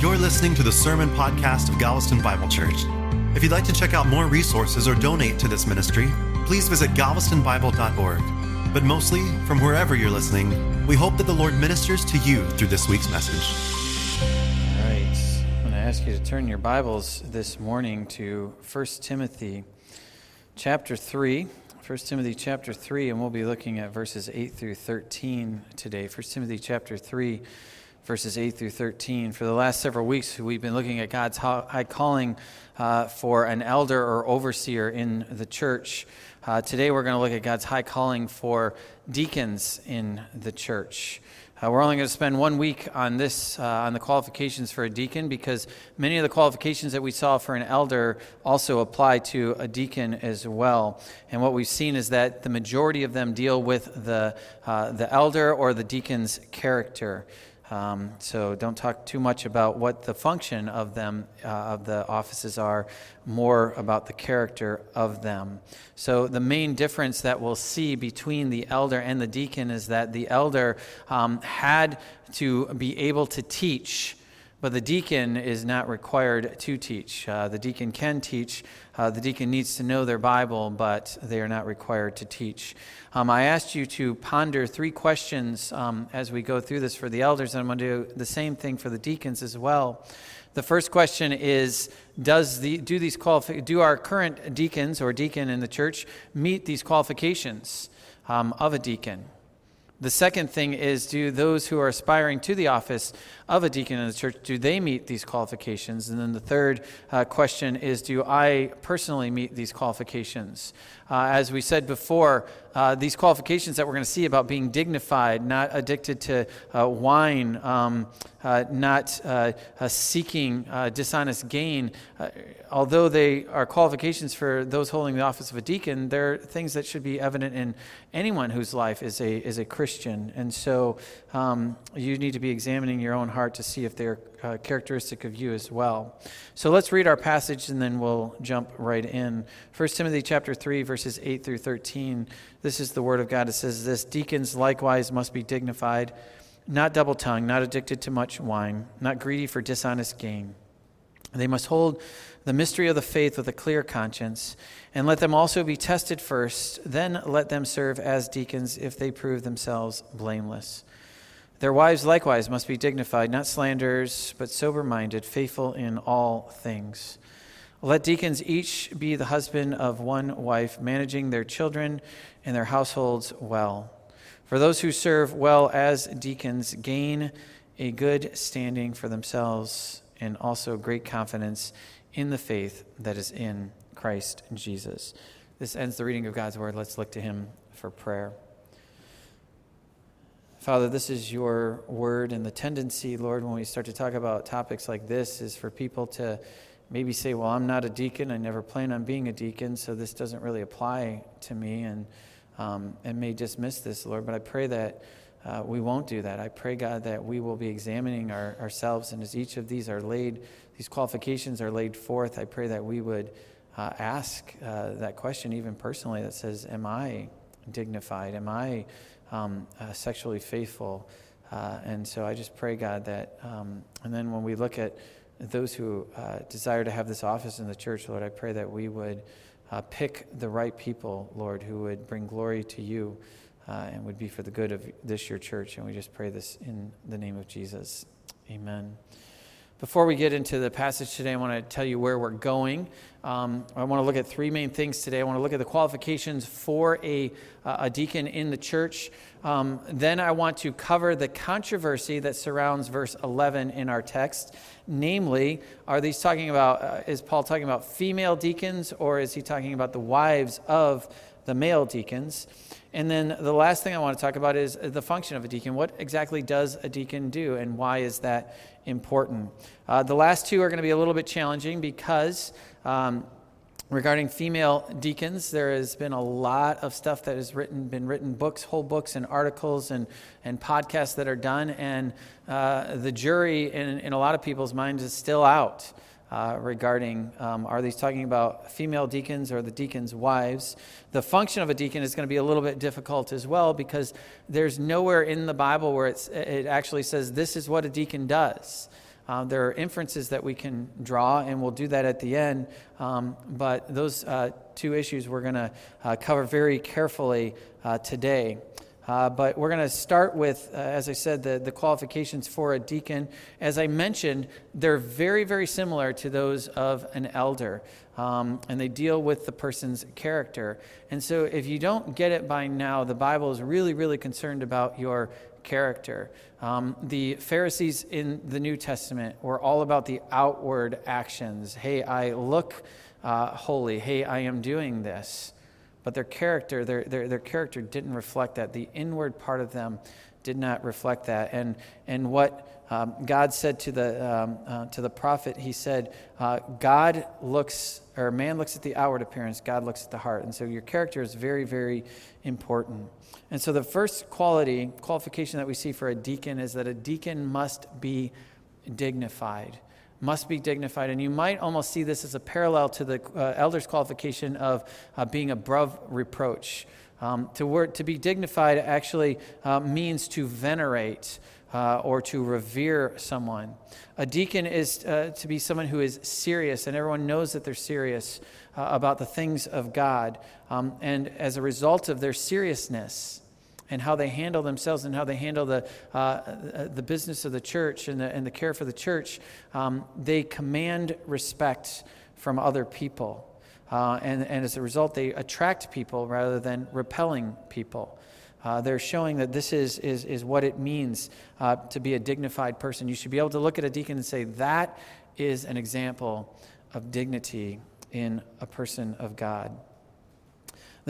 You're listening to the Sermon Podcast of Galveston Bible Church. If you'd like to check out more resources or donate to this ministry, please visit galvestonbible.org. But mostly, from wherever you're listening, we hope that the Lord ministers to you through this week's message. All right. I'm going to ask you to turn your Bibles this morning to 1 Timothy chapter 3. 1 Timothy chapter 3, and we'll be looking at verses 8 through 13 today. 1 Timothy chapter 3 verses 8 through 13. For the last several weeks, we've been looking at God's high calling uh, for an elder or overseer in the church. Uh, today, we're going to look at God's high calling for deacons in the church. Uh, we're only going to spend one week on this, uh, on the qualifications for a deacon, because many of the qualifications that we saw for an elder also apply to a deacon as well. And what we've seen is that the majority of them deal with the, uh, the elder or the deacon's character. Um, so don't talk too much about what the function of them, uh, of the offices are, more about the character of them. So the main difference that we'll see between the elder and the deacon is that the elder um, had to be able to teach but the deacon is not required to teach. Uh, the deacon can teach. Uh, the deacon needs to know their Bible, but they are not required to teach. Um, I asked you to ponder three questions um, as we go through this for the elders, and I'm going to do the same thing for the deacons as well. The first question is does the, do, these qualifi- do our current deacons or deacon in the church meet these qualifications um, of a deacon? The second thing is do those who are aspiring to the office of a deacon in the church, do they meet these qualifications? And then the third uh, question is do I personally meet these qualifications? Uh, as we said before, uh, these qualifications that we're going to see about being dignified, not addicted to uh, wine, um, uh, not uh, seeking dishonest gain, although they are qualifications for those holding the office of a deacon, they're things that should be evident in anyone whose life is a, is a Christian. And so um, you need to be examining your own heart to see if they're uh, characteristic of you as well. So let's read our passage and then we'll jump right in. 1 Timothy chapter 3 verses 8 through 13. This is the word of God. It says this, deacons likewise must be dignified, not double-tongued, not addicted to much wine, not greedy for dishonest gain. They must hold the mystery of the faith with a clear conscience, and let them also be tested first, then let them serve as deacons if they prove themselves blameless. Their wives likewise must be dignified, not slanderers, but sober minded, faithful in all things. Let deacons each be the husband of one wife, managing their children and their households well. For those who serve well as deacons gain a good standing for themselves and also great confidence in the faith that is in Christ Jesus. This ends the reading of God's word. Let's look to him for prayer. Father, this is your word, and the tendency, Lord, when we start to talk about topics like this, is for people to maybe say, Well, I'm not a deacon. I never plan on being a deacon, so this doesn't really apply to me, and, um, and may dismiss this, Lord. But I pray that uh, we won't do that. I pray, God, that we will be examining our, ourselves, and as each of these are laid, these qualifications are laid forth, I pray that we would uh, ask uh, that question, even personally, that says, Am I dignified? Am I um, uh, sexually faithful. Uh, and so I just pray, God, that, um, and then when we look at those who uh, desire to have this office in the church, Lord, I pray that we would uh, pick the right people, Lord, who would bring glory to you uh, and would be for the good of this, your church. And we just pray this in the name of Jesus. Amen. Before we get into the passage today, I want to tell you where we're going. Um, I want to look at three main things today. I want to look at the qualifications for a, uh, a deacon in the church. Um, then I want to cover the controversy that surrounds verse 11 in our text. Namely, are these talking about, uh, is Paul talking about female deacons or is he talking about the wives of the male deacons? And then the last thing I want to talk about is the function of a deacon. What exactly does a deacon do, and why is that important? Uh, the last two are going to be a little bit challenging because um, regarding female deacons, there has been a lot of stuff that has written, been written, books, whole books, and articles, and and podcasts that are done, and uh, the jury in, in a lot of people's minds is still out uh, regarding um, are these talking about female deacons or the deacons' wives? The function of a deacon is going to be a little bit difficult as well because there's nowhere in the Bible where it actually says this is what a deacon does. Uh, there are inferences that we can draw, and we'll do that at the end. Um, but those uh, two issues we're going to uh, cover very carefully uh, today. Uh, but we're going to start with, uh, as I said, the, the qualifications for a deacon. As I mentioned, they're very, very similar to those of an elder, um, and they deal with the person's character. And so, if you don't get it by now, the Bible is really, really concerned about your character. Um, the Pharisees in the New Testament were all about the outward actions. Hey, I look uh, holy. Hey, I am doing this but their character, their, their, their character didn't reflect that. The inward part of them did not reflect that. And, and what um, God said to the, um, uh, to the prophet, he said, uh, God looks, or man looks at the outward appearance, God looks at the heart. And so your character is very, very important. And so the first quality, qualification that we see for a deacon is that a deacon must be dignified must be dignified. And you might almost see this as a parallel to the uh, elder's qualification of uh, being above reproach. Um, to, to be dignified actually uh, means to venerate uh, or to revere someone. A deacon is uh, to be someone who is serious, and everyone knows that they're serious uh, about the things of God. Um, and as a result of their seriousness, and how they handle themselves and how they handle the, uh, uh, the business of the church and the, and the care for the church, um, they command respect from other people. Uh, and, and as a result, they attract people rather than repelling people. Uh, they're showing that this is, is, is what it means uh, to be a dignified person. You should be able to look at a deacon and say, that is an example of dignity in a person of God.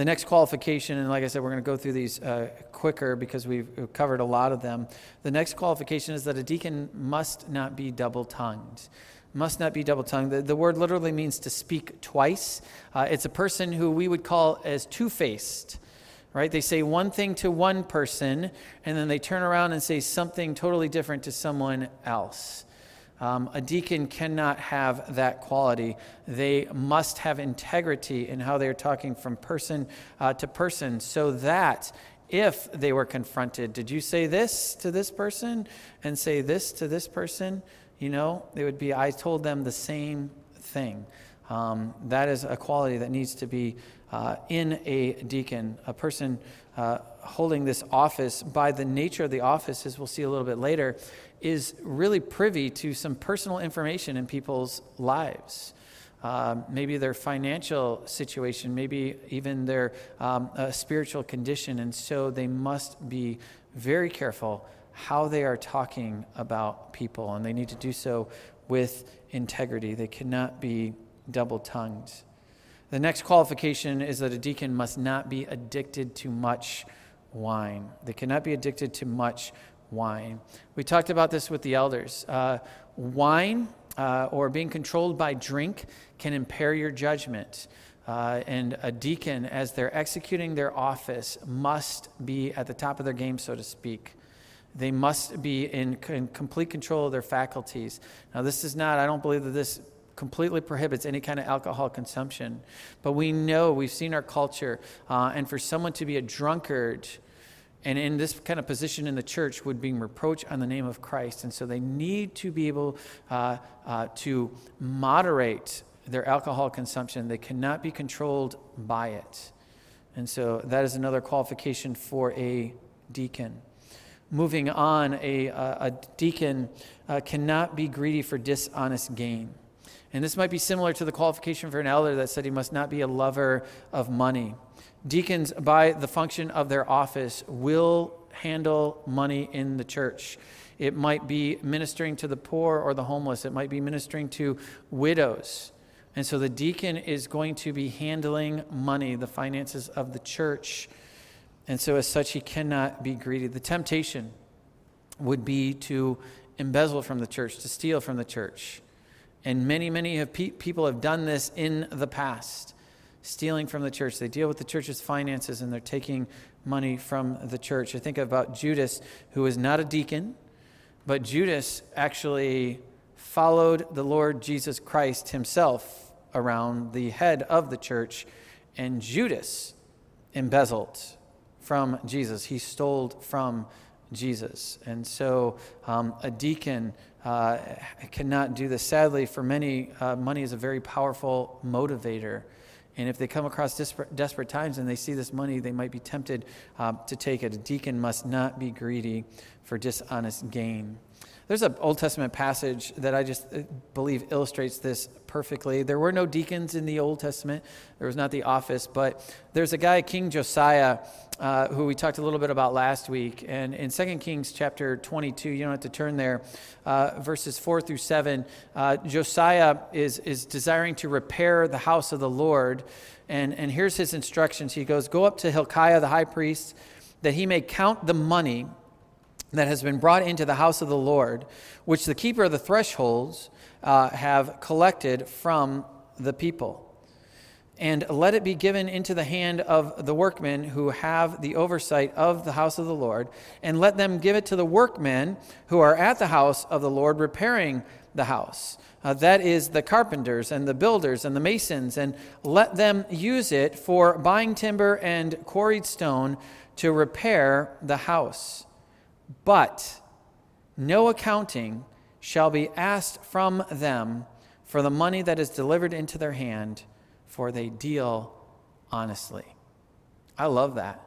The next qualification, and like I said, we're going to go through these uh, quicker because we've covered a lot of them. The next qualification is that a deacon must not be double tongued. Must not be double tongued. The, the, word literally means to speak twice. Uh, it's a person who we would call as two faced right? They say one thing to one person, and then they turn around and say something totally different to someone else. Um, a deacon cannot have that quality. They must have integrity in how they're talking from person uh, to person so that if they were confronted, did you say this to this person and say this to this person? You know, they would be, I told them the same thing. Um, that is a quality that needs to be uh, in a deacon, a person uh, holding this office by the nature of the office, as we'll see a little bit later, is really privy to some personal information in people's lives. Um, maybe their financial situation, maybe even their um, uh, spiritual condition. And so they must be very careful how they are talking about people, and they need to do so with integrity. They cannot be double tongued. The next qualification is that a deacon must not be addicted to much wine. They cannot be addicted to much wine. We talked about this with the elders. Uh, wine uh, or being controlled by drink can impair your judgment. Uh, and a deacon, as they're executing their office, must be at the top of their game, so to speak. They must be in, in complete control of their faculties. Now, this is not, I don't believe that this completely prohibits any kind of alcohol consumption. But we know, we've seen our culture, uh, and for someone to be a drunkard, and in this kind of position in the church would be reproach on the name of Christ. And so they need to be able uh, uh, to moderate their alcohol consumption. They cannot be controlled by it. And so that is another qualification for a deacon. Moving on, a, a deacon uh, cannot be greedy for dishonest gain. And this might be similar to the qualification for an elder that said he must not be a lover of money. Deacons, by the function of their office, will handle money in the church. It might be ministering to the poor or the homeless, it might be ministering to widows. And so the deacon is going to be handling money, the finances of the church. And so, as such, he cannot be greedy. The temptation would be to embezzle from the church, to steal from the church. And many, many have pe- people have done this in the past stealing from the church. They deal with the church's finances and they're taking money from the church. I think about Judas, who was not a deacon, but Judas actually followed the Lord Jesus Christ himself around the head of the church, and Judas embezzled from Jesus. He stole from Jesus. And so um, a deacon uh, cannot do this. Sadly, for many, uh, money is a very powerful motivator. And if they come across desperate, desperate times and they see this money, they might be tempted uh, to take it. A deacon must not be greedy for dishonest gain. There's an Old Testament passage that I just uh, believe illustrates this perfectly. There were no deacons in the Old Testament, there was not the office, but there's a guy, King Josiah, uh, who we talked a little bit about last week. And in 2 Kings chapter 22, you don't have to turn there, uh, verses 4 through 7, uh, Josiah is, is desiring to repair the house of the Lord. And, and here's his instructions. He goes, Go up to Hilkiah the high priest, that he may count the money that has been brought into the house of the Lord, which the keeper of the thresholds uh, have collected from the people. And let it be given into the hand of the workmen who have the oversight of the house of the Lord, and let them give it to the workmen who are at the house of the Lord repairing the house. Uh, that is the carpenters and the builders and the masons, and let them use it for buying timber and quarried stone to repair the house. But no accounting shall be asked from them for the money that is delivered into their hand, for they deal honestly. I love that.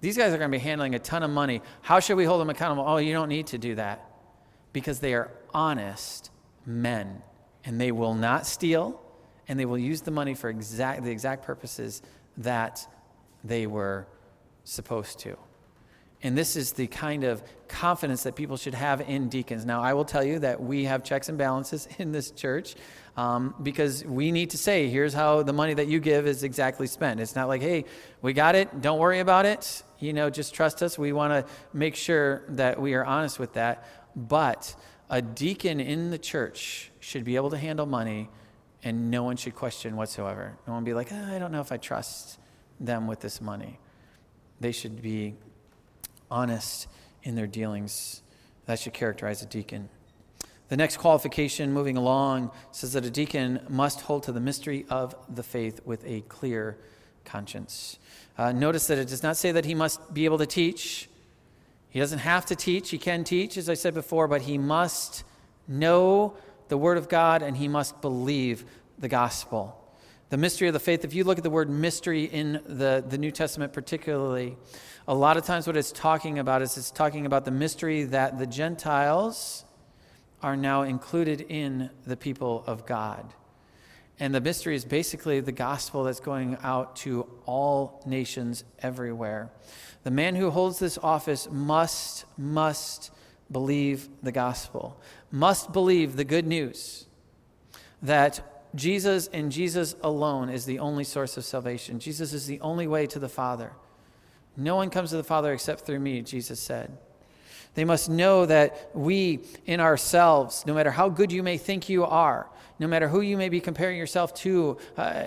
These guys are going to be handling a ton of money. How should we hold them accountable? Oh, you don't need to do that because they are honest men and they will not steal and they will use the money for exact, the exact purposes that they were supposed to. And this is the kind of confidence that people should have in deacons. Now, I will tell you that we have checks and balances in this church um, because we need to say, here's how the money that you give is exactly spent. It's not like, hey, we got it, don't worry about it, you know, just trust us. We want to make sure that we are honest with that. But a deacon in the church should be able to handle money and no one should question whatsoever. No one be like, oh, I don't know if I trust them with this money. They should be honest in their dealings. That should characterize a deacon. The next qualification, moving along, says that a deacon must hold to the mystery of the faith with a clear conscience. Uh, notice that it does not say that he must be able to teach. He doesn't have to teach. He can teach, as I said before, but he must know the Word of God and he must believe the gospel. The mystery of the faith, if you look at the word mystery in the, the New Testament, particularly, a lot of times what it's talking about is it's talking about the mystery that the Gentiles are now included in the people of God. And the mystery is basically the gospel that's going out to all nations everywhere. The man who holds this office must, must believe the gospel, must believe the good news that Jesus and Jesus alone is the only source of salvation. Jesus is the only way to the Father. No one comes to the Father except through me, Jesus said. They must know that we, in ourselves, no matter how good you may think you are, no matter who you may be comparing yourself to, uh,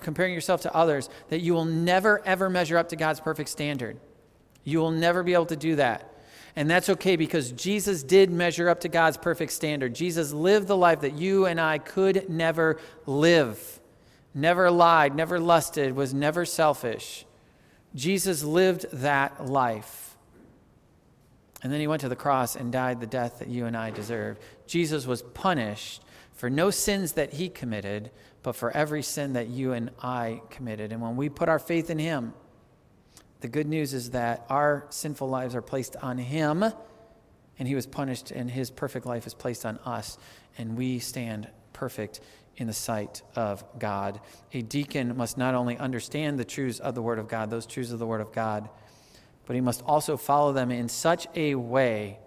comparing yourself to others, that you will never, ever measure up to God's perfect standard. You will never be able to do that. And that's okay because Jesus did measure up to God's perfect standard. Jesus lived the life that you and I could never live. Never lied, never lusted, was never selfish. Jesus lived that life. And then he went to the cross and died the death that you and I deserve. Jesus was punished for no sins that he committed, but for every sin that you and I committed. And when we put our faith in him, the good news is that our sinful lives are placed on him, and he was punished, and his perfect life is placed on us, and we stand perfect in the sight of God. A deacon must not only understand the truths of the Word of God, those truths of the Word of God, but he must also follow them in such a way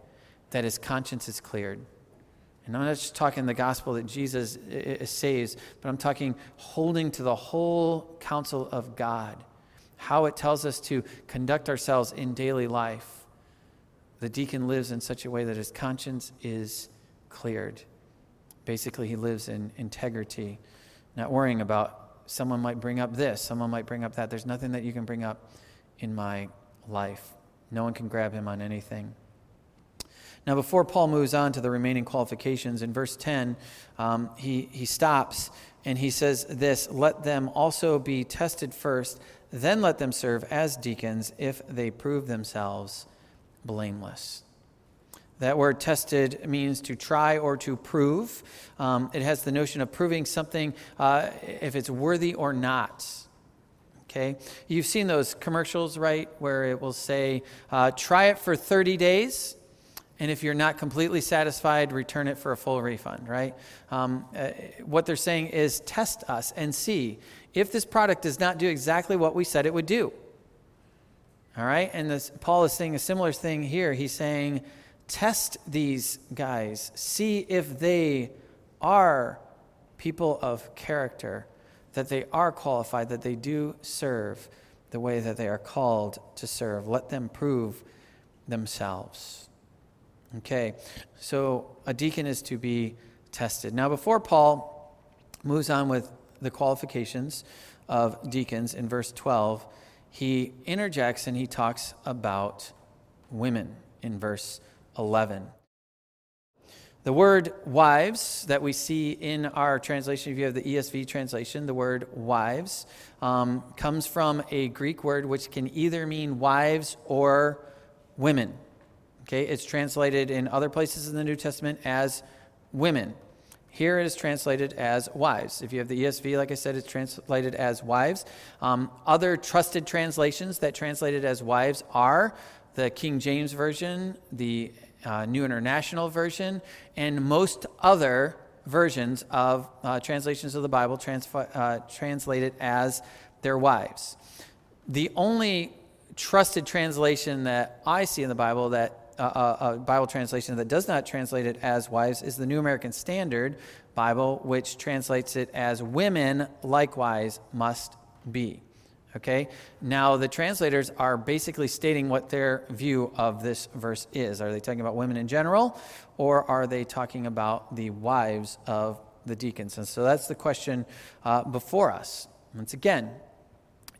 that his conscience is cleared. And I'm not just talking the gospel that Jesus saves, but I'm talking holding to the whole counsel of God, how it tells us to conduct ourselves in daily life. The deacon lives in such a way that his conscience is cleared. Basically, he lives in integrity, not worrying about someone might bring up this, someone might bring up that. There's nothing that you can bring up in my life. No one can grab him on anything. Now, before Paul moves on to the remaining qualifications, in verse 10, um, he, he stops and he says this Let them also be tested first, then let them serve as deacons if they prove themselves blameless. That word tested means to try or to prove. Um, it has the notion of proving something uh, if it's worthy or not. Okay? You've seen those commercials, right, where it will say, uh, try it for 30 days, and if you're not completely satisfied, return it for a full refund, right? Um, uh, what they're saying is test us and see if this product does not do exactly what we said it would do. All right? And this, Paul is saying a similar thing here. He's saying, test these guys, see if they are people of character, that they are qualified, that they do serve the way that they are called to serve. Let them prove themselves. Okay, so a deacon is to be tested. Now, before Paul moves on with the qualifications of deacons in verse 12, he interjects and he talks about women in verse 11. The word wives that we see in our translation, if you have the ESV translation, the word wives um, comes from a Greek word which can either mean wives or women. Okay, it's translated in other places in the New Testament as women. Here it is translated as wives. If you have the ESV, like I said, it's translated as wives. Um, other trusted translations that translated as wives are the King James Version, the uh, New International Version, and most other versions of uh, translations of the Bible trans- uh, translated as their wives. The only trusted translation that I see in the Bible that a Bible translation that does not translate it as wives is the New American Standard Bible, which translates it as women likewise must be. Okay? Now, the translators are basically stating what their view of this verse is. Are they talking about women in general, or are they talking about the wives of the deacons? And so that's the question uh, before us. Once again,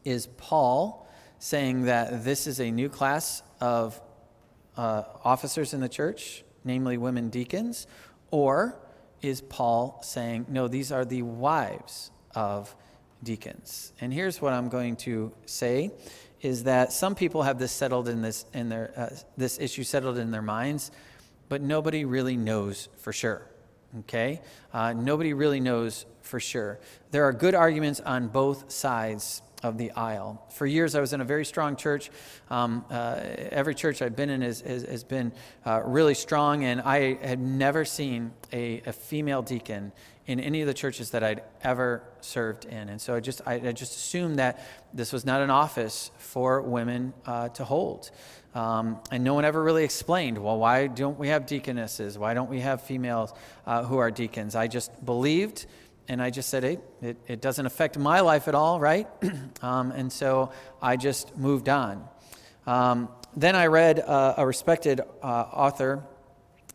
is Paul saying that this is a new class of uh, officers in the church, namely women deacons, or is Paul saying, no, these are the wives of deacons? And here's what I'm going to say is that some people have this settled in this in their uh, this issue settled in their minds, but nobody really knows for sure. Okay, uh, nobody really knows for sure. There are good arguments on both sides of the aisle. For years, I was in a very strong church. Um, uh, every church I've been in has, has, has been uh, really strong, and I had never seen a, a, female deacon in any of the churches that I'd ever served in. And so I just, I, I just assumed that this was not an office for women uh, to hold. Um, and no one ever really explained, well, why don't we have deaconesses? Why don't we have females uh, who are deacons? I just believed and I just said, hey, it, it doesn't affect my life at all, right? um, and so I just moved on. Um, then I read uh, a respected uh, author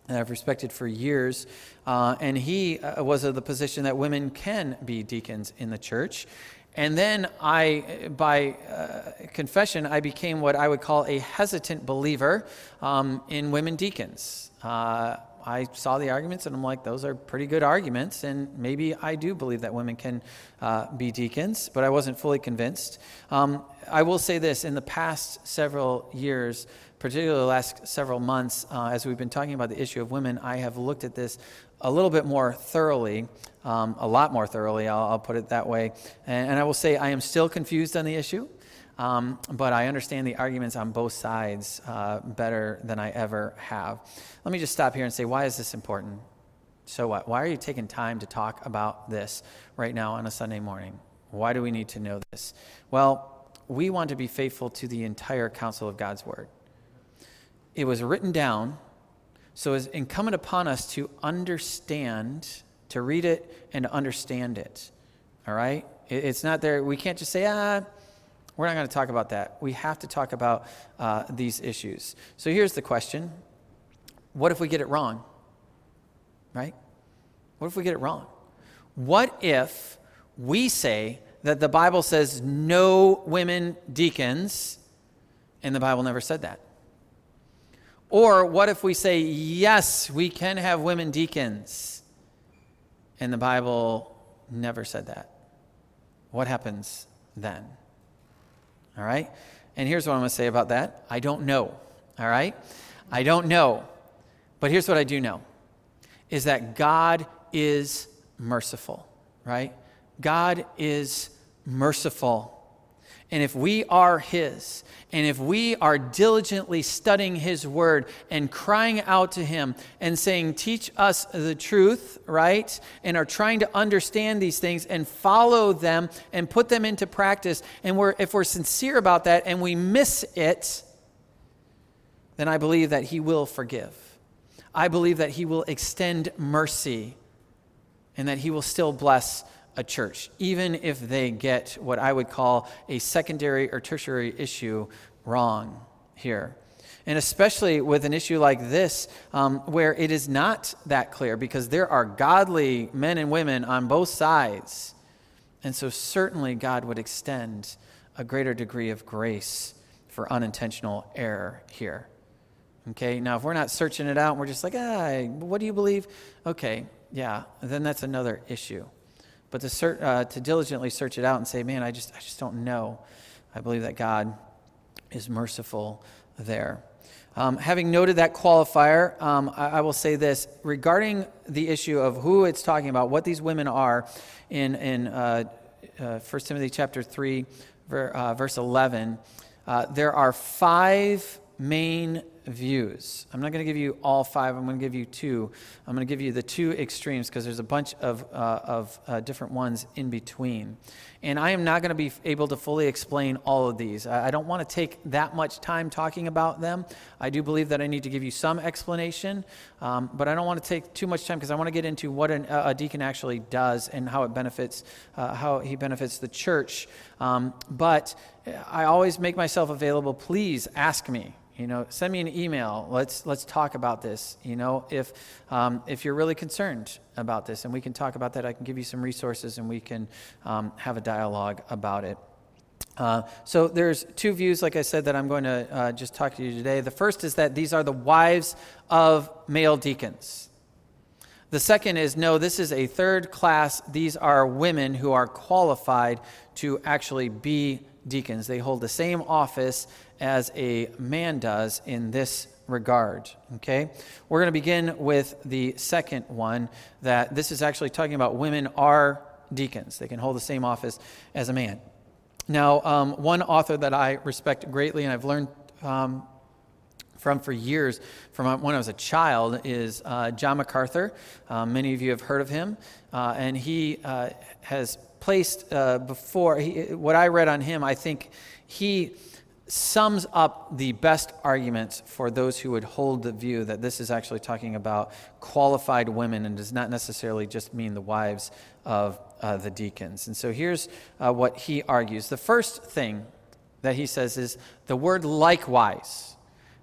that I've respected for years, uh, and he uh, was of the position that women can be deacons in the church. And then I, by uh, confession, I became what I would call a hesitant believer um, in women deacons. Uh, I saw the arguments and I'm like, those are pretty good arguments, and maybe I do believe that women can uh, be deacons, but I wasn't fully convinced. Um, I will say this in the past several years, particularly the last several months, uh, as we've been talking about the issue of women, I have looked at this a little bit more thoroughly, um, a lot more thoroughly, I'll, I'll put it that way. And, and I will say I am still confused on the issue. Um, but I understand the arguments on both sides uh, better than I ever have. Let me just stop here and say, why is this important? So what? Why are you taking time to talk about this right now on a Sunday morning? Why do we need to know this? Well, we want to be faithful to the entire counsel of God's Word. It was written down, so it's incumbent upon us to understand, to read it and to understand it. All right? It's not there. We can't just say, ah, we're not going to talk about that. We have to talk about uh, these issues. So here's the question What if we get it wrong? Right? What if we get it wrong? What if we say that the Bible says no women deacons, and the Bible never said that? Or what if we say, yes, we can have women deacons, and the Bible never said that? What happens then? All right? And here's what I'm going to say about that I don't know. All right? I don't know. But here's what I do know is that God is merciful, right? God is merciful. And if we are His, and if we are diligently studying His Word and crying out to Him and saying, Teach us the truth, right? And are trying to understand these things and follow them and put them into practice, and we're, if we're sincere about that and we miss it, then I believe that He will forgive. I believe that He will extend mercy and that He will still bless a church, even if they get what I would call a secondary or tertiary issue wrong here. And especially with an issue like this, um, where it is not that clear, because there are godly men and women on both sides. And so, certainly, God would extend a greater degree of grace for unintentional error here. Okay, now if we're not searching it out and we're just like, ah, what do you believe? Okay, yeah, then that's another issue. But to, uh, to diligently search it out and say, man, I just, I just don't know. I believe that God is merciful there. Um, having noted that qualifier, um, I, I, will say this regarding the issue of who it's talking about, what these women are in, in uh, uh, 1 Timothy chapter 3, ver, uh, verse 11. Uh, there are five main views. I'm not going to give you all five, I'm going to give you two. I'm going to give you the two extremes because there's a bunch of, uh, of uh, different ones in between. And I am not going to be able to fully explain all of these. I, I don't want to take that much time talking about them. I do believe that I need to give you some explanation, um, but I don't want to take too much time because I want to get into what an, a deacon actually does and how it benefits, uh, how he benefits the church. Um, but I always make myself available. Please ask me you know send me an email. Let's let's talk about this. You know if um, if you're really concerned about this and we can talk about that i can give you some resources and we can um, have a dialogue about it. Uh, so there's two views like i said that i'm going to uh, just talk to you today. The first is that these are the wives of male deacons. The second is no this is a third class. These are women who are qualified to actually be deacons. They hold the same office as a man does in this regard. Okay? We're going to begin with the second one that this is actually talking about women are deacons, they can hold the same office as a man. Now, um, one author that I respect greatly and I've learned um, from for years, from when I was a child, is uh, John MacArthur. Um, many of you have heard of him, uh, and he uh, has placed uh, before he, what I read on him. I think he sums up the best arguments for those who would hold the view that this is actually talking about qualified women and does not necessarily just mean the wives of uh, the deacons. And so here's uh, what he argues. The first thing that he says is the word likewise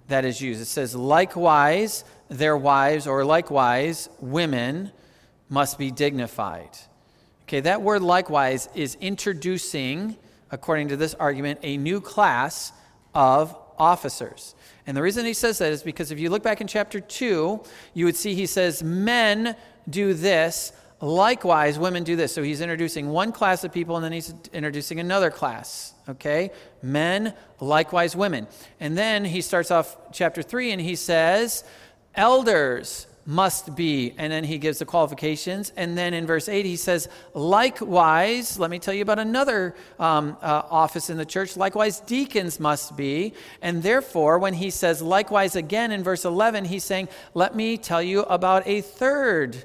that is used. It says, likewise, their wives, or likewise, women must be dignified. Okay, that word likewise is introducing according to this argument, a new class of officers. And the reason he says that is because if you look back in chapter 2, you would see he says, Men do this, likewise, women do this. So he's introducing one class of people and then he's introducing another class. Okay? Men, likewise, women. And then he starts off chapter 3 and he says, Elders, must be. And then he gives the qualifications. And then in verse 8, he says, likewise, let me tell you about another um, uh, office in the church. Likewise, deacons must be. And therefore, when he says likewise again in verse 11, he's saying, let me tell you about a third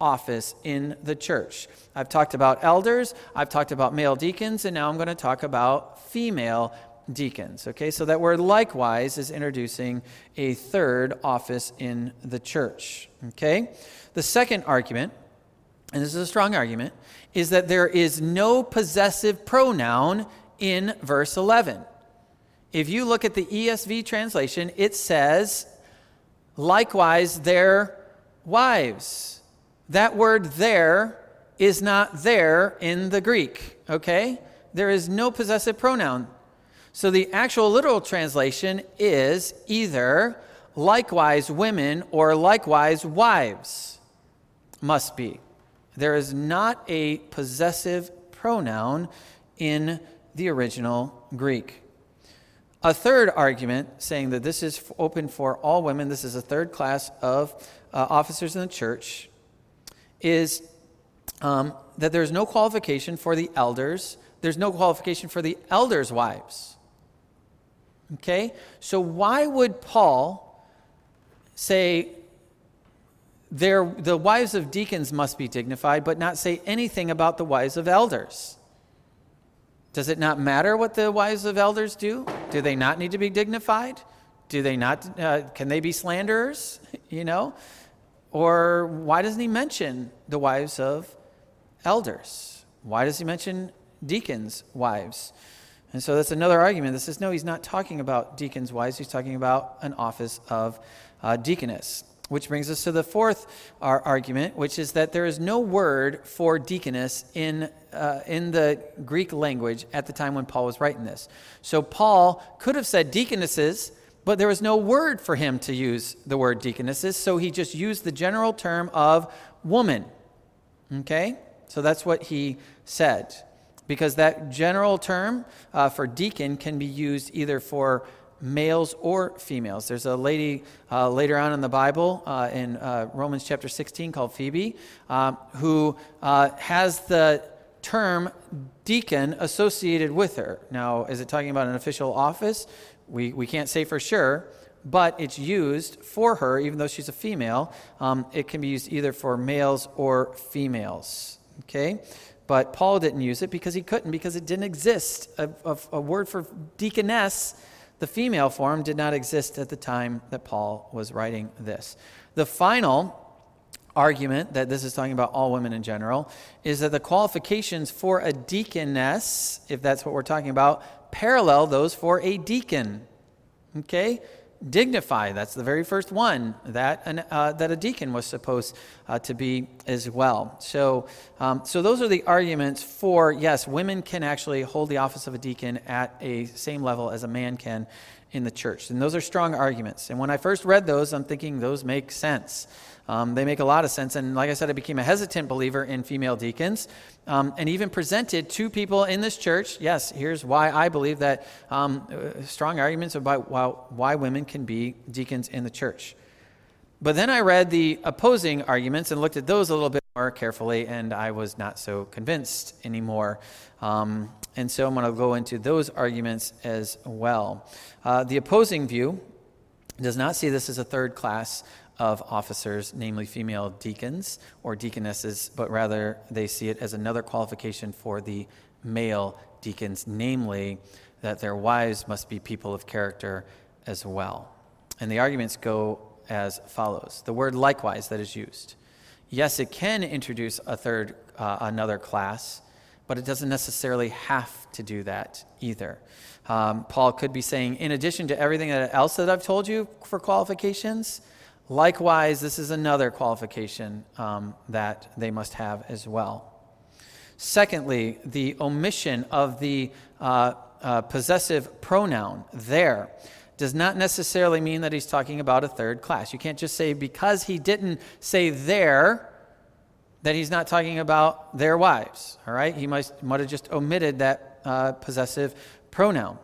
office in the church. I've talked about elders, I've talked about male deacons, and now I'm going to talk about female deacons. Okay, so that word likewise is introducing a third office in the church. Okay, the second argument, and this is a strong argument, is that there is no possessive pronoun in verse 11. If you look at the ESV translation, it says, likewise, their wives. That word there is not there in the Greek, okay? There is no possessive pronoun so the actual literal translation is either likewise women or likewise wives must be. There is not a possessive pronoun in the original Greek. A third argument, saying that this is open for all women, this is a third class of uh, officers in the church, is um, that there's no qualification for the elders, there's no qualification for the elders' wives. Okay? So, why would Paul say the wives of deacons must be dignified, but not say anything about the wives of elders? Does it not matter what the wives of elders do? Do they not need to be dignified? Do they not, uh, can they be slanderers? You know? Or why doesn't he mention the wives of elders? Why does he mention deacons' wives? And so that's another argument that says, no, he's not talking about deacons' wives, he's talking about an office of uh, deaconess. Which brings us to the fourth argument, which is that there is no word for deaconess in, uh, in the Greek language at the time when Paul was writing this. So Paul could have said deaconesses, but there was no word for him to use the word deaconesses, so he just used the general term of woman. Okay? So that's what he said. Because that general term uh, for deacon can be used either for males or females. There's a lady uh, later on in the Bible, uh, in uh, Romans chapter 16, called Phoebe, uh, who uh, has the term deacon associated with her. Now, is it talking about an official office? We, we can't say for sure, but it's used for her, even though she's a female. Um, it can be used either for males or females. Okay? But Paul didn't use it because he couldn't, because it didn't exist. A, a, a word for deaconess the female form did not exist at the time that Paul was writing this. The final argument that this is talking about all women in general is that the qualifications for a deaconess, if that's what we're talking about, parallel those for a deacon. Okay? Dignify. That's the very first one that, an, uh, that a deacon was supposed uh, to be as well. So, um, so those are the arguments for yes, women can actually hold the office of a deacon at a same level as a man can in the church. And those are strong arguments. And when I first read those, I'm thinking those make sense. Um, they make a lot of sense. And like I said, I became a hesitant believer in female deacons um, and even presented to people in this church. Yes, here's why I believe that um, uh, strong arguments about why, why women can be deacons in the church. But then I read the opposing arguments and looked at those a little bit more carefully, and I was not so convinced anymore. Um, and so I'm going to go into those arguments as well. Uh, the opposing view does not see this as a third class of officers, namely female deacons or deaconesses, but rather they see it as another qualification for the male deacons, namely that their wives must be people of character as well. And the arguments go as follows the word likewise that is used. Yes, it can introduce a third, uh, another class, but it doesn't necessarily have to do that either. Um, Paul could be saying, in addition to everything else that I've told you for qualifications, Likewise, this is another qualification um, that they must have as well. Secondly, the omission of the uh, uh, possessive pronoun there does not necessarily mean that he's talking about a third class. You can't just say because he didn't say there that he's not talking about their wives. All right? He might, might have just omitted that uh, possessive pronoun,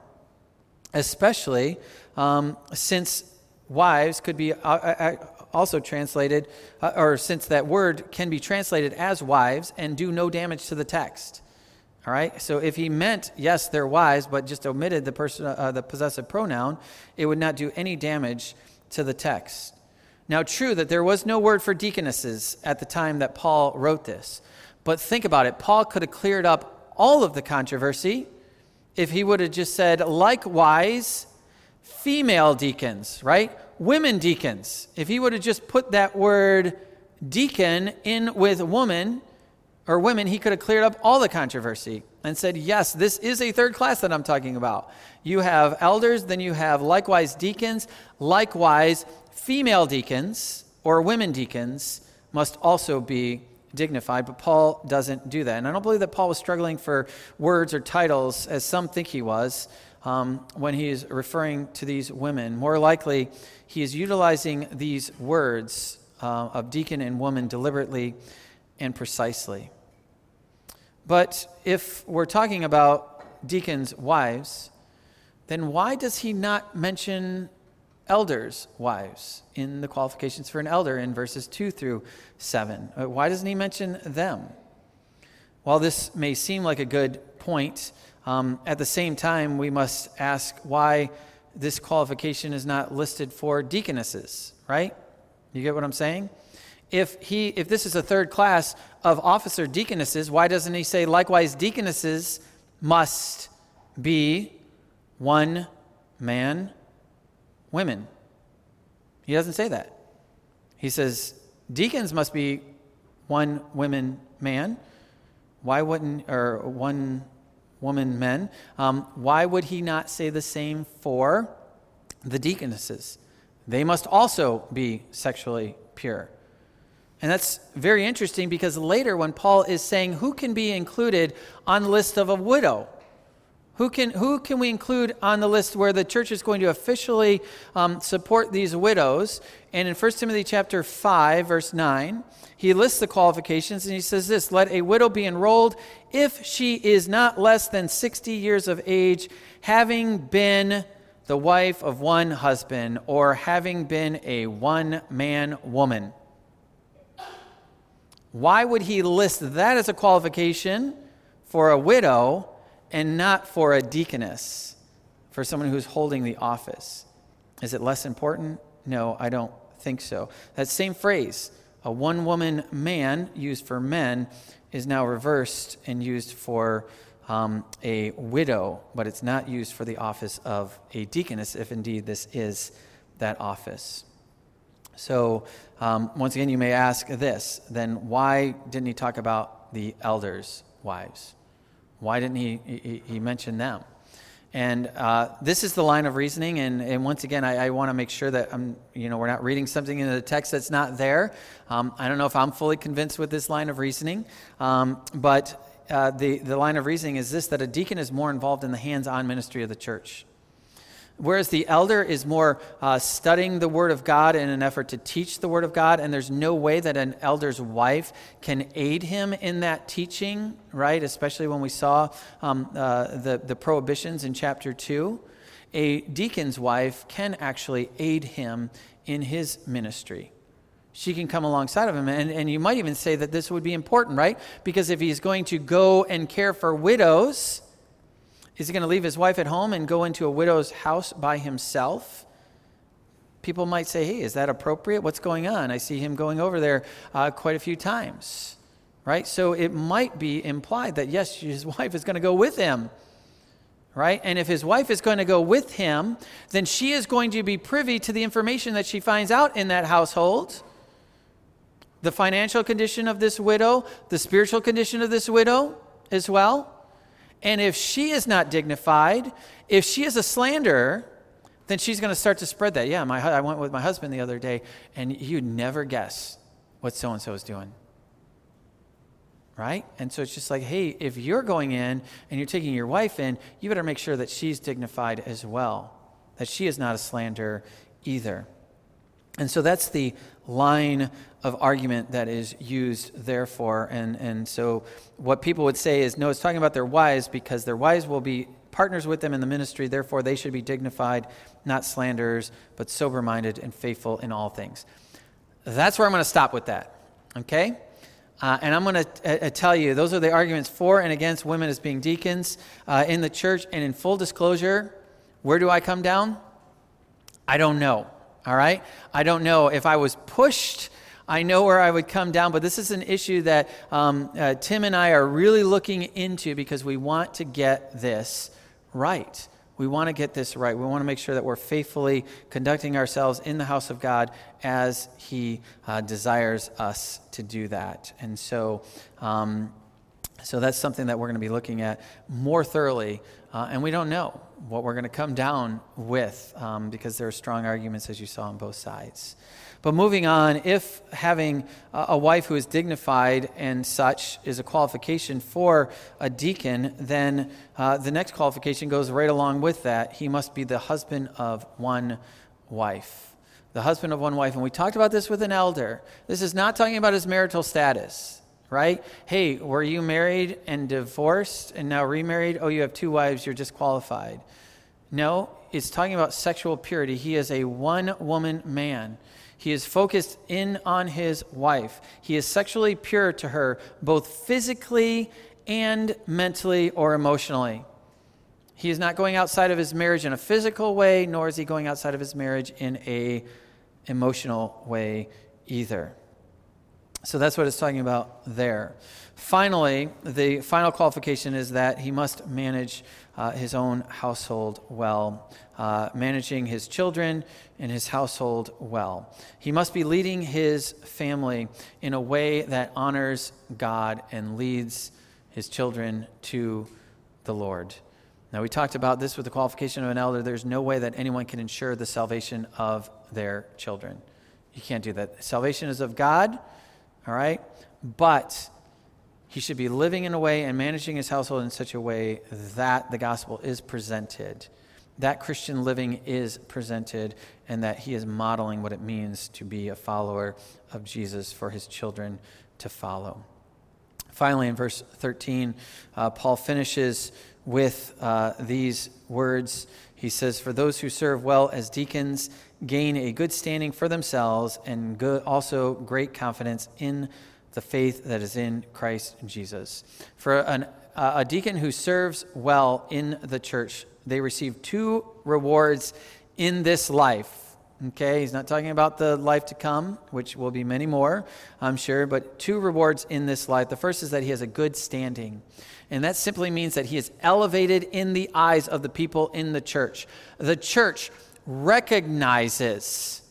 especially um, since wives could be uh, uh, uh, also translated, or since that word can be translated as wives and do no damage to the text. All right. So if he meant yes, they're wives, but just omitted the person, uh, the possessive pronoun, it would not do any damage to the text. Now, true that there was no word for deaconesses at the time that Paul wrote this, but think about it. Paul could have cleared up all of the controversy if he would have just said, likewise, female deacons, right? Women deacons. If he would have just put that word deacon in with woman or women, he could have cleared up all the controversy and said, yes, this is a third class that I'm talking about. You have elders, then you have likewise deacons, likewise female deacons or women deacons must also be dignified, but Paul doesn't do that. And I don't believe that Paul was struggling for words or titles as some think he was um, when he is referring to these women. More likely, he is utilizing these words uh, of deacon and woman deliberately and precisely. But if we're talking about deacons' wives, then why does he not mention elders' wives in the qualifications for an elder in verses 2 through 7? Uh, why doesn't he mention them? While this may seem like a good point, um, at the same time, we must ask why this qualification is not listed for deaconesses, right? You get what I'm saying? If, he, if this is a third class of officer deaconesses, why doesn't he say, likewise, deaconesses must be one man, women? He doesn't say that. He says, deacons must be one women, man. Why wouldn't, or one woman, men? Um, why would he not say the same for the deaconesses? They must also be sexually pure. And that's very interesting because later, when Paul is saying who can be included on the list of a widow, who can, who can we include on the list where the church is going to officially um, support these widows? And in 1 Timothy chapter 5, verse 9, he lists the qualifications and he says this Let a widow be enrolled if she is not less than 60 years of age, having been the wife of one husband, or having been a one man woman. Why would he list that as a qualification for a widow and not for a deaconess, for someone who's holding the office? Is it less important? No, I don't think so. That same phrase, a one woman man used for men, is now reversed and used for um, a widow, but it's not used for the office of a deaconess, if indeed this is that office. So, um, once again, you may ask this then why didn't he talk about the elders' wives? Why didn't he, he, he mention them? And uh, this is the line of reasoning. And, and once again, I, I want to make sure that I'm, you know, we're not reading something in the text that's not there. Um, I don't know if I'm fully convinced with this line of reasoning, um, but uh, the, the line of reasoning is this that a deacon is more involved in the hands on ministry of the church. Whereas the elder is more uh, studying the Word of God in an effort to teach the Word of God, and there's no way that an elder's wife can aid him in that teaching, right? Especially when we saw um, uh, the, the prohibitions in chapter 2. A deacon's wife can actually aid him in his ministry. She can come alongside of him. And, and you might even say that this would be important, right? Because if he's going to go and care for widows, is he going to leave his wife at home and go into a widow's house by himself? People might say, hey, is that appropriate? What's going on? I see him going over there uh, quite a few times, right? So it might be implied that, yes, his wife is going to go with him, right? And if his wife is going to go with him, then she is going to be privy to the information that she finds out in that household the financial condition of this widow, the spiritual condition of this widow as well. And if she is not dignified, if she is a slanderer, then she's going to start to spread that. Yeah, my, I went with my husband the other day, and you'd never guess what so and so is doing. Right? And so it's just like, hey, if you're going in and you're taking your wife in, you better make sure that she's dignified as well, that she is not a slanderer either. And so that's the line of argument that is used, therefore. And, and so what people would say is no, it's talking about their wives because their wives will be partners with them in the ministry, therefore they should be dignified, not slanderers, but sober minded and faithful in all things. That's where I'm going to stop with that. Okay? Uh, and I'm going to uh, uh, tell you, those are the arguments for and against women as being deacons uh, in the church. And in full disclosure, where do I come down? I don't know. All right? I don't know. If I was pushed, I know where I would come down, but this is an issue that um, uh, Tim and I are really looking into because we want to get this right. We want to get this right. We want to make sure that we're faithfully conducting ourselves in the house of God as He uh, desires us to do that. And so, um, so that's something that we're going to be looking at more thoroughly. Uh, and we don't know what we're going to come down with um, because there are strong arguments, as you saw on both sides. But moving on, if having a wife who is dignified and such is a qualification for a deacon, then uh, the next qualification goes right along with that. He must be the husband of one wife. The husband of one wife. And we talked about this with an elder. This is not talking about his marital status right? Hey, were you married and divorced and now remarried? Oh, you have two wives, you're disqualified. No, it's talking about sexual purity. He is a one woman man. He is focused in on his wife. He is sexually pure to her, both physically and mentally or emotionally. He is not going outside of his marriage in a physical way, nor is he going outside of his marriage in a emotional way either. So that's what it's talking about there. Finally, the final qualification is that he must manage uh, his own household well, uh, managing his children and his household well. He must be leading his family in a way that honors God and leads his children to the Lord. Now, we talked about this with the qualification of an elder. There's no way that anyone can ensure the salvation of their children. You can't do that. Salvation is of God, all right? But he should be living in a way and managing his household in such a way that the gospel is presented, that Christian living is presented, and that he is modeling what it means to be a follower of Jesus for his children to follow. Finally, in verse 13, uh, Paul finishes with uh, these words. He says, For those who serve well as deacons gain a good standing for themselves and good, also great confidence in the faith that is in Christ Jesus. For an, uh, a deacon who serves well in the church, they receive two rewards in this life. Okay, he's not talking about the life to come, which will be many more, I'm sure, but two rewards in this life. The first is that he has a good standing. And that simply means that he is elevated in the eyes of the people in the church. The church recognizes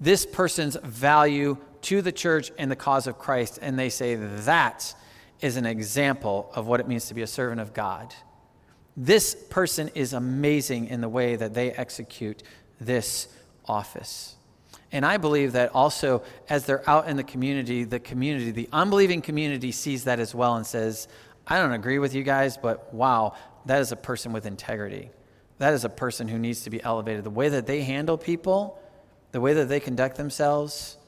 this person's value to the church and the cause of Christ, and they say that is an example of what it means to be a servant of God. This person is amazing in the way that they execute this office. And I believe that also as they're out in the community, the community, the unbelieving community sees that as well and says, I don't agree with you guys, but wow, that is a person with integrity. That is a person who needs to be elevated. The way that they handle people, the way that they conduct themselves,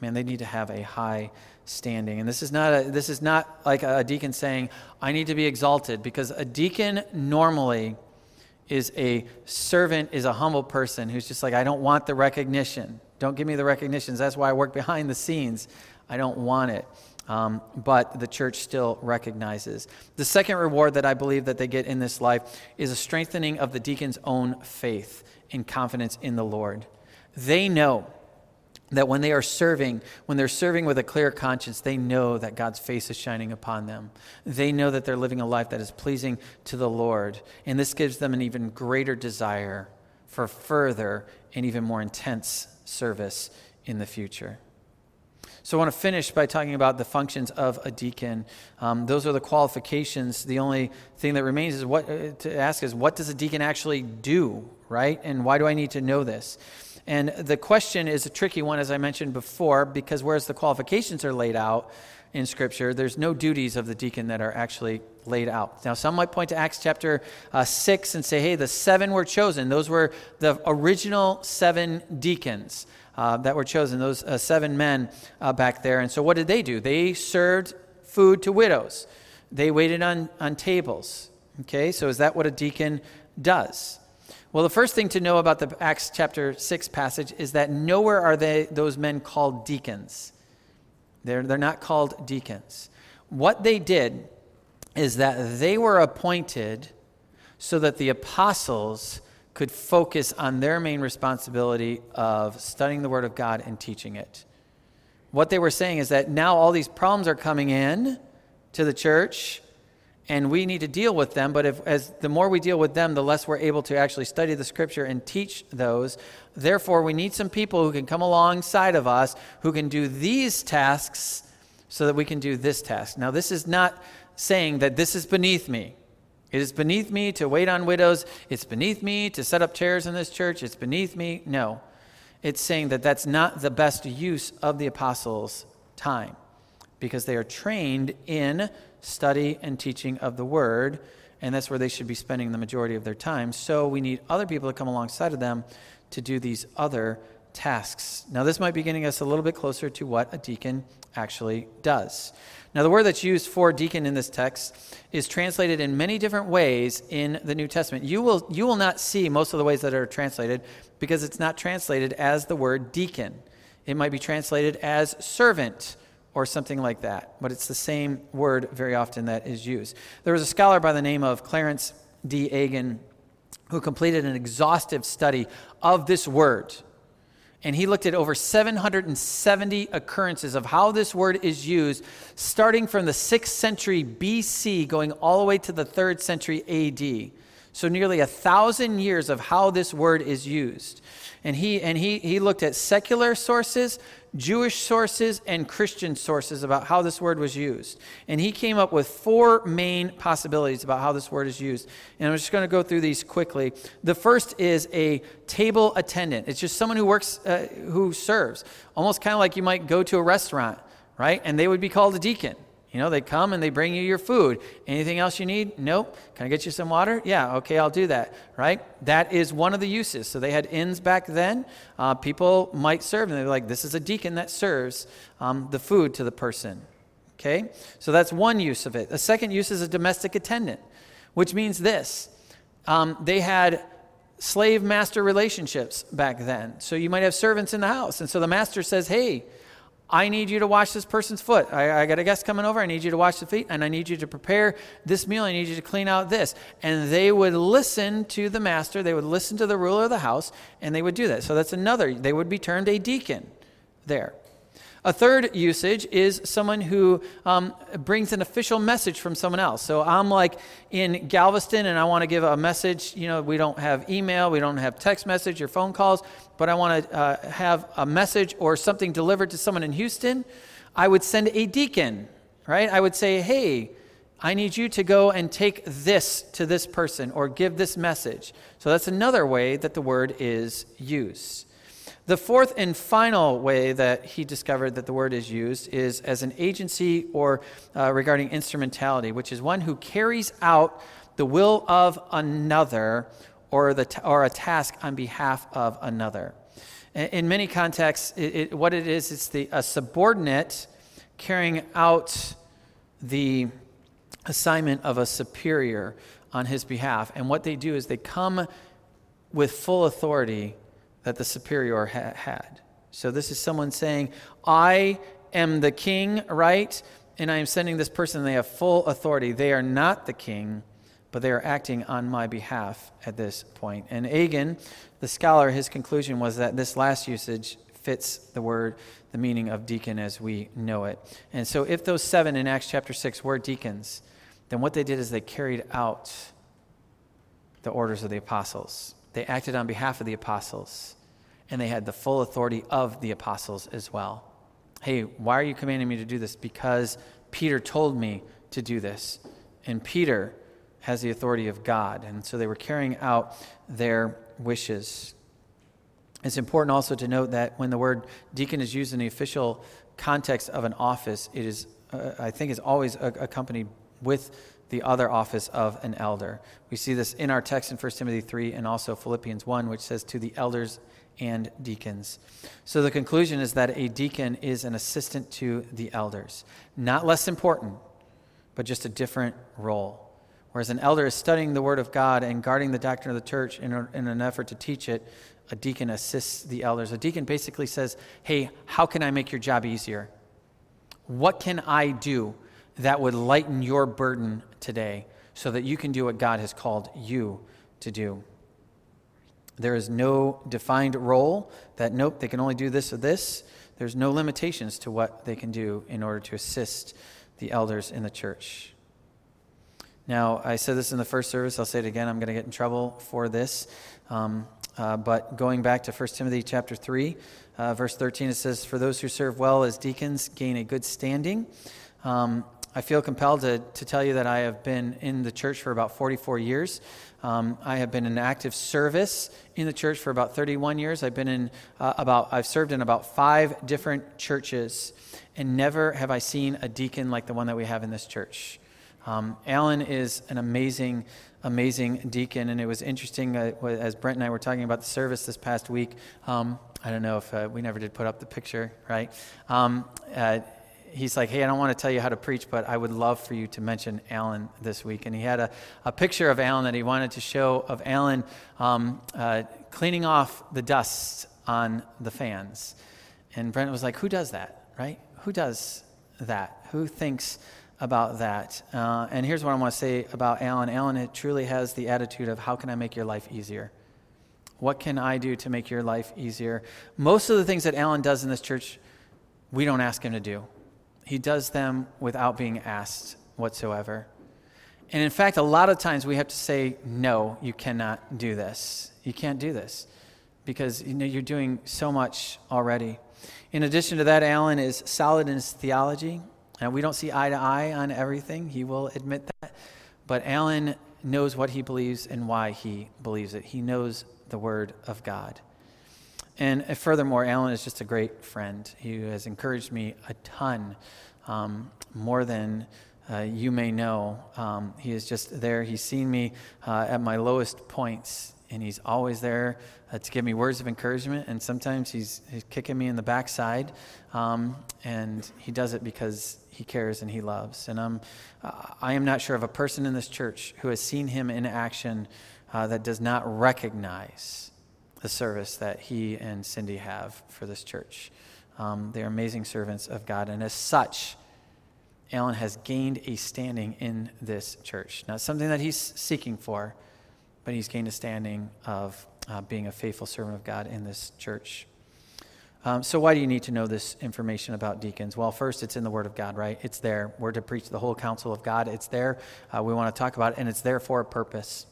man, they need to have a high standing. And this is not a, this is not like a deacon saying, "I need to be exalted," because a deacon normally is a servant, is a humble person who's just like, "I don't want the recognition. Don't give me the recognitions. That's why I work behind the scenes. I don't want it." Um, but the church still recognizes. The second reward that I believe that they get in this life is a strengthening of the deacon's own faith and confidence in the Lord. They know that when they are serving, when they're serving with a clear conscience, they know that God's face is shining upon them. They know that they're living a life that is pleasing to the Lord. And this gives them an even greater desire for further and even more intense service in the future. So I want to finish by talking about the functions of a deacon. Um, those are the qualifications. The only thing that remains is what uh, to ask is what does a deacon actually do, right? And why do I need to know this? And the question is a tricky one, as I mentioned before, because whereas the qualifications are laid out in Scripture, there's no duties of the deacon that are actually laid out. Now, some might point to Acts chapter uh, 6 and say, hey, the seven were chosen. Those were the original seven deacons uh, that were chosen, those uh, seven men uh, back there. And so, what did they do? They served food to widows, they waited on, on tables. Okay, so is that what a deacon does? Well, the first thing to know about the Acts chapter 6 passage is that nowhere are they, those men called deacons. They're, they're not called deacons. What they did is that they were appointed so that the apostles could focus on their main responsibility of studying the Word of God and teaching it. What they were saying is that now all these problems are coming in to the church and we need to deal with them but if, as the more we deal with them the less we're able to actually study the scripture and teach those. Therefore we need some people who can come alongside of us who can do these tasks so that we can do this task. Now this is not saying that this is beneath me. It is beneath me to wait on widows. It's beneath me to set up chairs in this church. It's beneath me. No. It's saying that that's not the best use of the apostles time because they are trained in study and teaching of the word, and that's where they should be spending the majority of their time. So we need other people to come alongside of them to do these other tasks. Now, this might be getting us a little bit closer to what a deacon actually does. Now, the word that's used for deacon in this text is translated in many different ways in the New Testament. You will, you will not see most of the ways that are translated because it's not translated as the word deacon. It might be translated as servant or something like that, but it's the same word very often that is used. There was a scholar by the name of Clarence D. Agan who completed an exhaustive study of this word and he looked at over 770 occurrences of how this word is used, starting from the 6th century BC, going all the way to the 3rd century AD. So, nearly a thousand years of how this word is used. And he, and he, he looked at secular sources, Jewish sources, and Christian sources about how this word was used. And he came up with four main possibilities about how this word is used. And I'm just going to go through these quickly. The first is a table attendant, it's just someone who works, uh, who serves, almost kind of like you might go to a restaurant, right? And they would be called a deacon. You know, they come and they bring you your food. Anything else you need? Nope. Can I get you some water? Yeah, okay, I'll do that, right? That is one of the uses. So they had inns back then. Uh, people might serve, and they're like, this is a deacon that serves um, the food to the person. Okay? So that's one use of it. A second use is a domestic attendant, which means this um, they had slave master relationships back then. So you might have servants in the house. And so the master says, hey, I need you to wash this person's foot. I, I, got a guest coming over. I need you to wash the feet, and I need you to prepare this meal. I need you to clean out this. And they would listen to the master. They would listen to the ruler of the house, and they would do that. So that's another. They would be termed a deacon there. A third usage is someone who um, brings an official message from someone else. So I'm like in Galveston and I want to give a message. You know, we don't have email, we don't have text message or phone calls, but I want to uh, have a message or something delivered to someone in Houston. I would send a deacon, right? I would say, hey, I need you to go and take this to this person or give this message. So that's another way that the word is used. The fourth and final way that he discovered that the word is used is as an agency or uh, regarding instrumentality, which is one who carries out the will of another or, the t- or a task on behalf of another. In, many contexts, it, it, what it is, it's the, a subordinate carrying out the assignment of a superior on his behalf. And what they do is they come with full authority that the superior ha- had. So this is someone saying, I am the king, right? And I am sending this person, they have full authority. They are not the king, but they are acting on my behalf at this point. And Agan, the scholar, his conclusion was that this last usage fits the word, the meaning of deacon as we know it. And so if those seven in Acts chapter 6 were deacons, then what they did is they carried out the orders of the apostles. They acted on behalf of the apostles and they had the full authority of the apostles as well. Hey, why are you commanding me to do this? Because Peter told me to do this. And Peter has the authority of God. And so they were carrying out their wishes. It's important also to note that when the word deacon is used in the official context of an office, it is, uh, I think, is always accompanied with the other office of an elder. We see this in our text in 1 Timothy 3 and also Philippians 1, which says, To the elders and deacons. So the conclusion is that a deacon is an assistant to the elders. Not less important, but just a different role. Whereas an elder is studying the Word of God and guarding the doctrine of the church in, a, in an effort to teach it, a deacon assists the elders. A deacon basically says, Hey, how can I make your job easier? What can I do that would lighten your burden today so that you can do what God has called you to do? There is no defined role that, nope, they can only do this or this. There's no limitations to what they can do in order to assist the elders in the church. Now, I said this in the first service. I'll say it again. I'm going to get in trouble for this. Um, uh, but going back to 1 Timothy chapter 3, uh, verse 13, it says, For those who serve well as deacons gain a good standing. Um, I feel compelled to, to tell you that I have been in the church for about 44 years. Um, I have been in active service in the church for about 31 years. I've been in uh, about, I've served in about five different churches, and never have I seen a deacon like the one that we have in this church. Um, Alan is an amazing, amazing deacon, and it was interesting uh, as Brent and I were talking about the service this past week. Um, I don't know if uh, we never did put up the picture, right? Um, uh, he's like, hey, I don't want to tell you how to preach, but I would love for you to mention Alan this week. And he had a, a picture of Alan that he wanted to show of Alan um, uh, cleaning off the dust on the fans. And Brent was like, who does that, right? Who does that? Who thinks about that? Uh, and here's what I want to say about Alan Alan truly has the attitude of, how can I make your life easier? What can I do to make your life easier? Most of the things that Alan does in this church, we don't ask him to do. He does them without being asked whatsoever. And in fact, a lot of times we have to say, no, you cannot do this. You can't do this because you know, you're doing so much already. In addition to that, Alan is solid in his theology. And we don't see eye to eye on everything, he will admit that. But Alan knows what he believes and why he believes it. He knows the Word of God. And furthermore, Alan is just a great friend. He has encouraged me a ton, um, more than uh, you may know. Um, he is just there. He's seen me uh, at my lowest points, and he's always there uh, to give me words of encouragement. And sometimes he's, he's kicking me in the backside, um, and he does it because he cares and he loves. And I'm, I am not sure of a person in this church who has seen him in action uh, that does not recognize the service that he and Cindy have for this church. Um, they're amazing servants of God, and as such, Alan has gained a standing in this church. Not something that he's seeking for, but he's gained a standing of uh, being a faithful servant of God in this church. Um, so, why do you need to know this information about deacons? Well, first, it's in the Word of God, right? It's there. We're to preach the whole counsel of God. It's there. Uh, we want to talk about it, and it's there for a purpose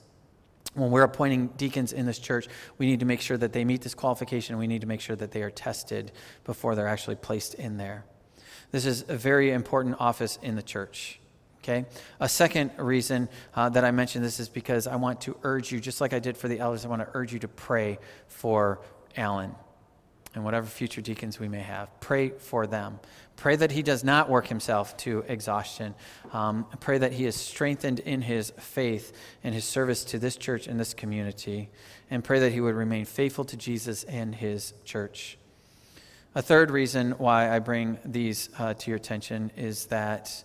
when we're appointing deacons in this church, we need to make sure that they meet this qualification. We need to make sure that they are tested before they're actually placed in there. This is a very important office in the church. Okay? A second reason uh, that I mentioned this is because I want to urge you, just like I did for the elders, I want to urge you to pray for Alan and whatever future deacons we may have. Pray for them. Pray that he does not work himself to exhaustion. Um, pray that he is strengthened in his faith and his service to this church and this community. And pray that he would remain faithful to Jesus and his church. A third reason why I bring these uh, to your attention is that,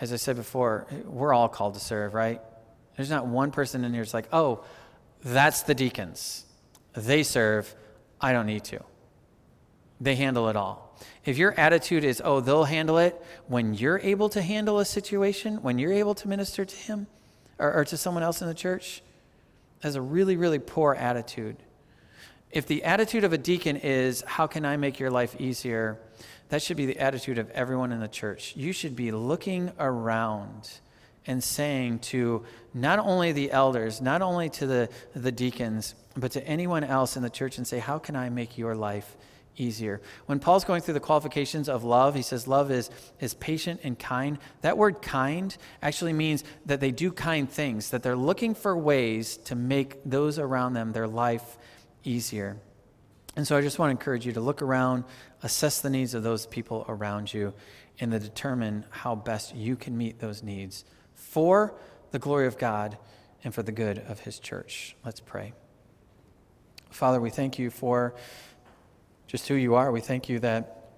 as I said before, we're all called to serve, right? There's not one person in here that's like, oh, that's the deacons. They serve. I don't need to. They handle it all. If your attitude is, oh, they'll handle it, when you're able to handle a situation, when you're able to minister to him or, or to someone else in the church, that's a really, really poor attitude. If the attitude of a deacon is, how can I make your life easier? That should be the attitude of everyone in the church. You should be looking around and saying to not only the elders, not only to the, the deacons, but to anyone else in the church and say, how can I make your life easier. When Paul's going through the qualifications of love, he says love is, is patient and kind. That word kind actually means that they do kind things, that they're looking for ways to make those around them, their life, easier. And so I just want to encourage you to look around, assess the needs of those people around you, and to determine how best you can meet those needs for the glory of God and for the good of his church. Let's pray. Father, we thank you for just who you are. We thank you that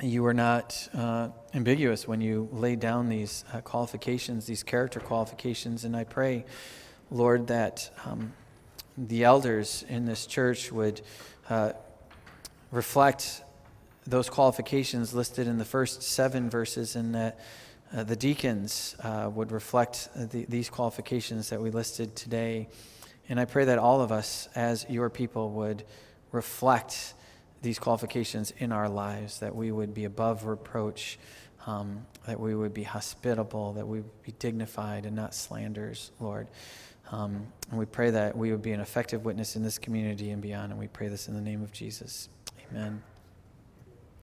you were not uh, ambiguous when you laid down these uh, qualifications, these character qualifications. And I pray, Lord, that um, the elders in this church would uh, reflect those qualifications listed in the first seven verses, and that uh, the deacons uh, would reflect the, these qualifications that we listed today. And I pray that all of us, as your people, would reflect these qualifications in our lives, that we would be above reproach, um, that we would be hospitable, that we would be dignified and not slanders, Lord. Um, and we pray that we would be an effective witness in this community and beyond. And we pray this in the name of Jesus. Amen.